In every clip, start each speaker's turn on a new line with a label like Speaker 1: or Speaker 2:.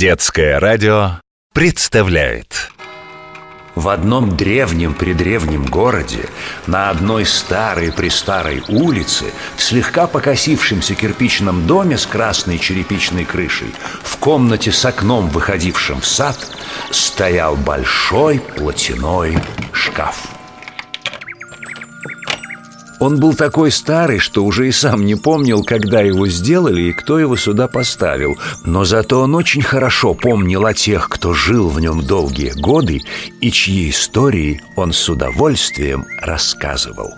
Speaker 1: Детское радио представляет.
Speaker 2: В одном древнем-предревнем городе На одной старой-престарой улице В слегка покосившемся кирпичном доме С красной черепичной крышей В комнате с окном, выходившим в сад Стоял большой платяной шкаф он был такой старый, что уже и сам не помнил, когда его сделали и кто его сюда поставил. Но зато он очень хорошо помнил о тех, кто жил в нем долгие годы и чьи истории он с удовольствием рассказывал.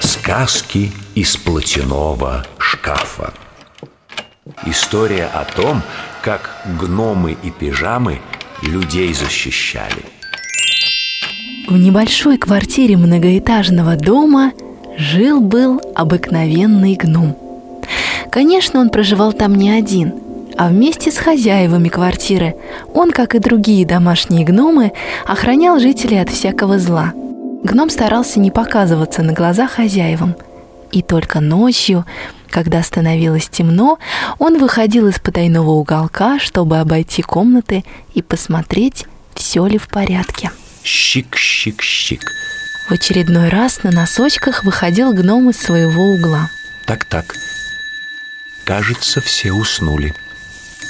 Speaker 2: Сказки из платяного шкафа. История о том, как гномы и пижамы людей защищали –
Speaker 3: в небольшой квартире многоэтажного дома жил-был обыкновенный гном. Конечно, он проживал там не один, а вместе с хозяевами квартиры. Он, как и другие домашние гномы, охранял жителей от всякого зла. Гном старался не показываться на глаза хозяевам. И только ночью, когда становилось темно, он выходил из потайного уголка, чтобы обойти комнаты и посмотреть, все ли в порядке.
Speaker 2: Щик-щик-щик.
Speaker 3: В очередной раз на носочках выходил гном из своего угла.
Speaker 2: Так-так. Кажется, все уснули.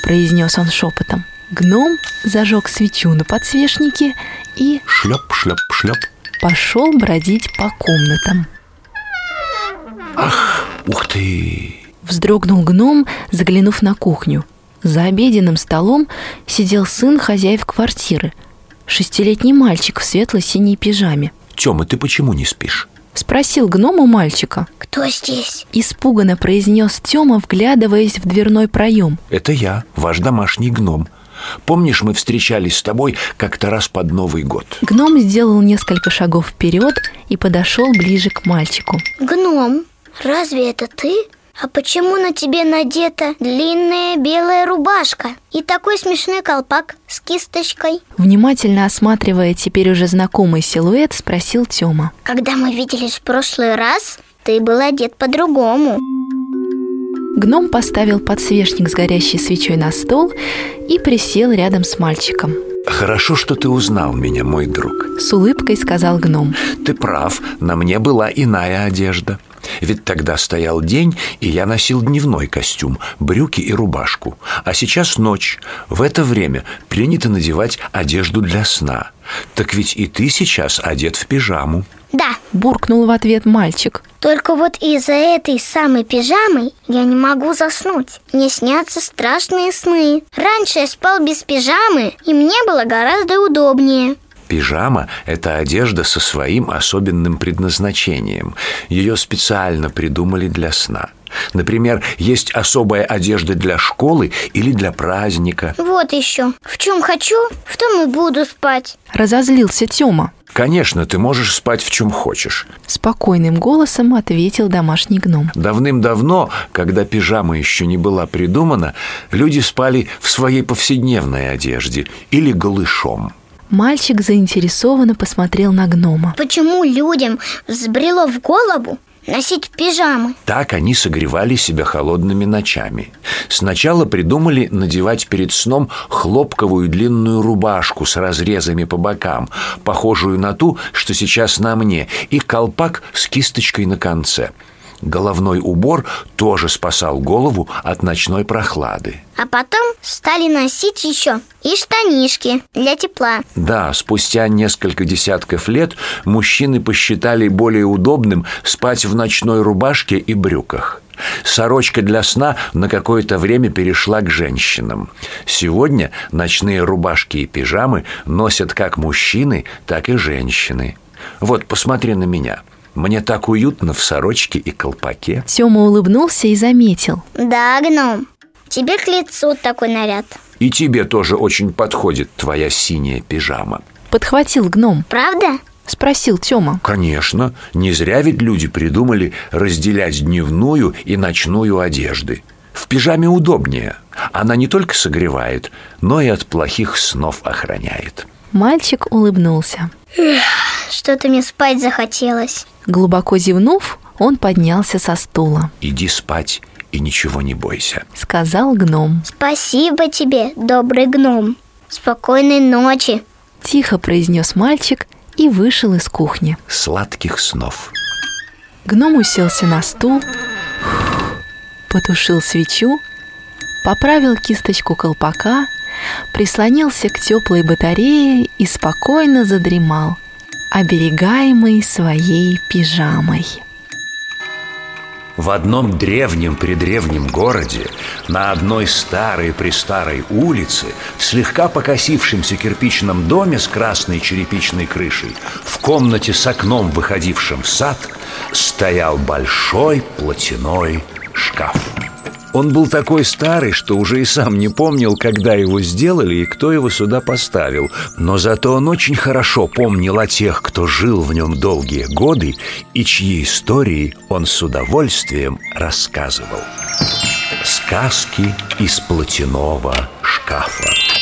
Speaker 3: Произнес он шепотом. Гном зажег свечу на подсвечнике и...
Speaker 2: Шлеп-шлеп-шлеп.
Speaker 3: Пошел бродить по комнатам.
Speaker 2: Ах, ух ты!
Speaker 3: Вздрогнул гном, заглянув на кухню. За обеденным столом сидел сын хозяев квартиры – шестилетний мальчик в светло-синей пижаме.
Speaker 2: Тёма, ты почему не спишь?
Speaker 3: Спросил гном у мальчика.
Speaker 4: Кто здесь?
Speaker 3: Испуганно произнес Тёма, вглядываясь в дверной проем.
Speaker 2: Это я, ваш домашний гном. Помнишь, мы встречались с тобой как-то раз под Новый год?
Speaker 3: Гном сделал несколько шагов вперед и подошел ближе к мальчику.
Speaker 4: Гном, разве это ты? А почему на тебе надета длинная белая рубашка и такой смешной колпак с кисточкой?
Speaker 3: Внимательно осматривая теперь уже знакомый силуэт, спросил Тёма.
Speaker 4: Когда мы виделись в прошлый раз, ты был одет по-другому.
Speaker 3: Гном поставил подсвечник с горящей свечой на стол и присел рядом с мальчиком.
Speaker 2: Хорошо, что ты узнал меня, мой друг
Speaker 3: С улыбкой сказал гном
Speaker 2: Ты прав, на мне была иная одежда ведь тогда стоял день, и я носил дневной костюм, брюки и рубашку. А сейчас ночь. В это время принято надевать одежду для сна. Так ведь и ты сейчас одет в пижаму.
Speaker 4: Да,
Speaker 3: буркнул в ответ мальчик.
Speaker 4: Только вот из-за этой самой пижамы я не могу заснуть. Мне снятся страшные сны. Раньше я спал без пижамы, и мне было гораздо удобнее.
Speaker 2: Пижама – это одежда со своим особенным предназначением. Ее специально придумали для сна. Например, есть особая одежда для школы или для праздника.
Speaker 4: Вот еще. В чем хочу, в том и буду спать.
Speaker 3: Разозлился Тёма.
Speaker 2: Конечно, ты можешь спать в чем хочешь.
Speaker 3: Спокойным голосом ответил домашний гном.
Speaker 2: Давным-давно, когда пижама еще не была придумана, люди спали в своей повседневной одежде или голышом.
Speaker 3: Мальчик заинтересованно посмотрел на гнома.
Speaker 4: Почему людям взбрело в голову носить пижамы?
Speaker 2: Так они согревали себя холодными ночами. Сначала придумали надевать перед сном хлопковую длинную рубашку с разрезами по бокам, похожую на ту, что сейчас на мне, и колпак с кисточкой на конце – Головной убор тоже спасал голову от ночной прохлады.
Speaker 4: А потом стали носить еще и штанишки для тепла.
Speaker 2: Да, спустя несколько десятков лет мужчины посчитали более удобным спать в ночной рубашке и брюках. Сорочка для сна на какое-то время перешла к женщинам. Сегодня ночные рубашки и пижамы носят как мужчины, так и женщины. Вот, посмотри на меня – мне так уютно в сорочке и колпаке
Speaker 3: Тёма улыбнулся и заметил
Speaker 4: Да, гном, тебе к лицу такой наряд
Speaker 2: И тебе тоже очень подходит твоя синяя пижама
Speaker 3: Подхватил гном
Speaker 4: Правда?
Speaker 3: Спросил Тёма
Speaker 2: Конечно, не зря ведь люди придумали разделять дневную и ночную одежды в пижаме удобнее. Она не только согревает, но и от плохих снов охраняет.
Speaker 3: Мальчик улыбнулся.
Speaker 4: Что-то мне спать захотелось.
Speaker 3: Глубоко зевнув, он поднялся со стула.
Speaker 2: Иди спать и ничего не бойся.
Speaker 3: Сказал гном.
Speaker 4: Спасибо тебе, добрый гном. Спокойной ночи.
Speaker 3: Тихо произнес мальчик и вышел из кухни.
Speaker 2: Сладких снов.
Speaker 3: Гном уселся на стул, потушил свечу, поправил кисточку колпака, прислонился к теплой батарее и спокойно задремал, оберегаемый своей пижамой.
Speaker 2: В одном древнем-предревнем городе, на одной старой-престарой улице, в слегка покосившемся кирпичном доме с красной черепичной крышей, в комнате с окном, выходившим в сад, стоял большой платяной шкаф. Он был такой старый, что уже и сам не помнил, когда его сделали и кто его сюда поставил. Но зато он очень хорошо помнил о тех, кто жил в нем долгие годы и чьи истории он с удовольствием рассказывал. Сказки из платяного шкафа.